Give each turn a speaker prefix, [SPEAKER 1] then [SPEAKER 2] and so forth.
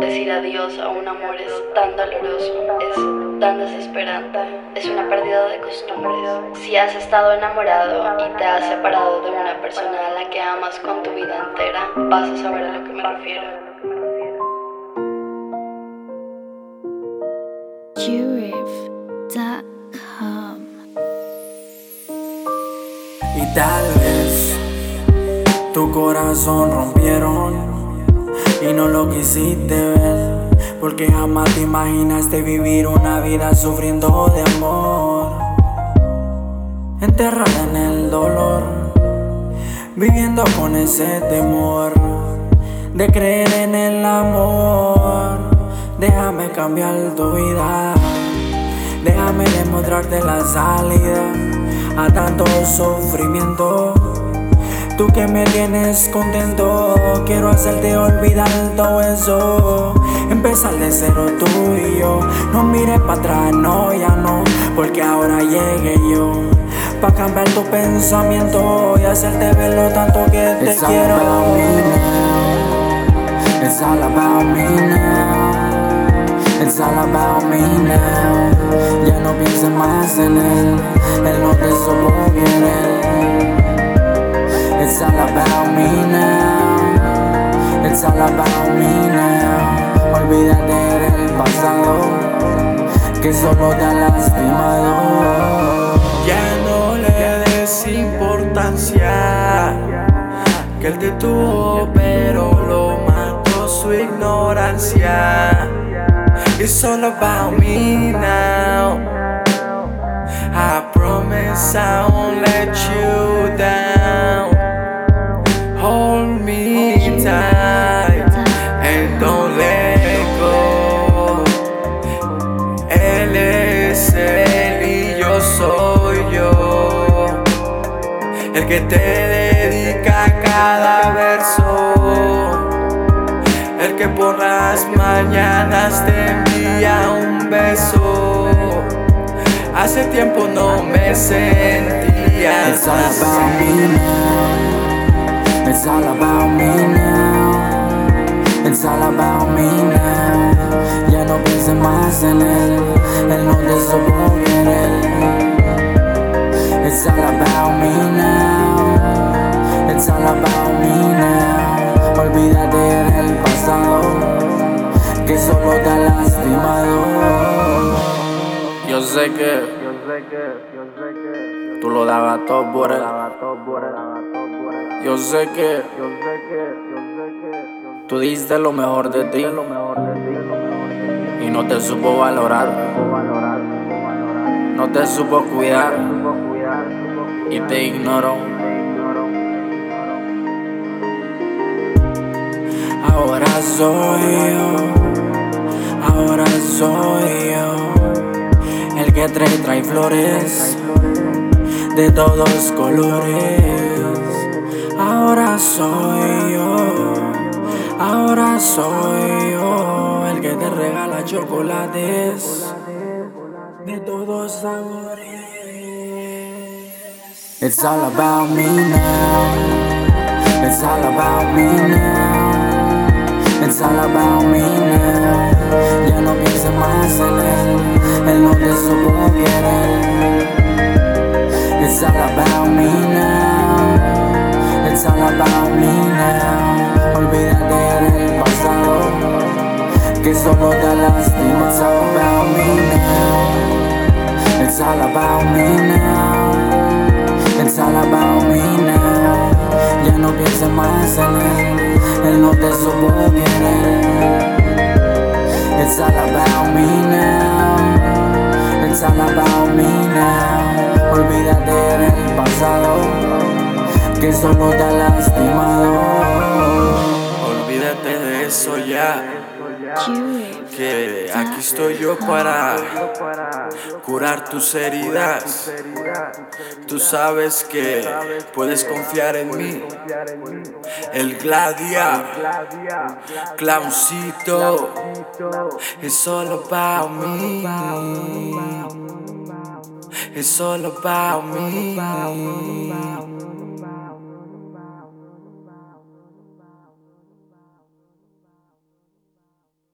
[SPEAKER 1] Decir adiós a un amor es tan doloroso, es tan desesperante, es una pérdida de costumbres. Si has estado enamorado y te has separado de una persona a la que amas con tu vida entera, vas a saber a lo que me refiero.
[SPEAKER 2] Y tal vez tu corazón rompieron y no lo quisiste ver. Porque jamás te imaginaste vivir una vida sufriendo de amor. Enterrada en el dolor, viviendo con ese temor de creer en el amor. Déjame cambiar tu vida, déjame demostrarte la salida a tanto sufrimiento. Tú que me tienes contento, quiero hacerte olvidar todo eso. Empezar de cero tú y yo. No mires para atrás, no, ya no, porque ahora llegué yo. Pa' cambiar tu pensamiento y hacerte ver lo tanto que te
[SPEAKER 3] It's
[SPEAKER 2] quiero.
[SPEAKER 3] All about me now. It's all about me now. It's all about me now. Ya no pienses más en él, él no te supo querer. It's all about me now. It's all about me now. Olvídate del pasado, que solo te ha lastimado.
[SPEAKER 2] Ya no le des importancia que él te tuvo, pero lo mató su ignorancia. It's all about me now. I promise I won't let you El que te dedica cada verso. El que por las mañanas te envía un beso. Hace tiempo no me sentía
[SPEAKER 3] It's all about me now. It's all about me now. It's all about me now. Ya no pienses más en él, él no te supo querer. It's all about me now. Que solo te ha lastimado.
[SPEAKER 2] Yo sé que tú lo dabas todo por él. Yo sé que tú diste lo mejor de ti y no te supo valorar, no te supo cuidar y te ignoró. Ahora soy yo, ahora soy yo el que trae, trae flores de todos colores. Ahora soy yo, ahora soy yo el que te regala chocolates de todos sabores.
[SPEAKER 3] It's all about me now. It's all about me now. It's all about me now. No te supo querer. It's all about me now. It's all about me now. Olvídate del pasado, que solo te lastima. It's all about me now. It's all about me now. It's all about me now. Ya no pienses más en él, él no te supo querer. It's all about me now. All about me now. Olvídate del pasado, que solo te ha lastimado.
[SPEAKER 2] Olvídate de eso ya. Que aquí estoy yo para curar tus heridas. Tú sabes que puedes confiar en mí. El Gladia, Clowncito, it's all about me. It's all about me.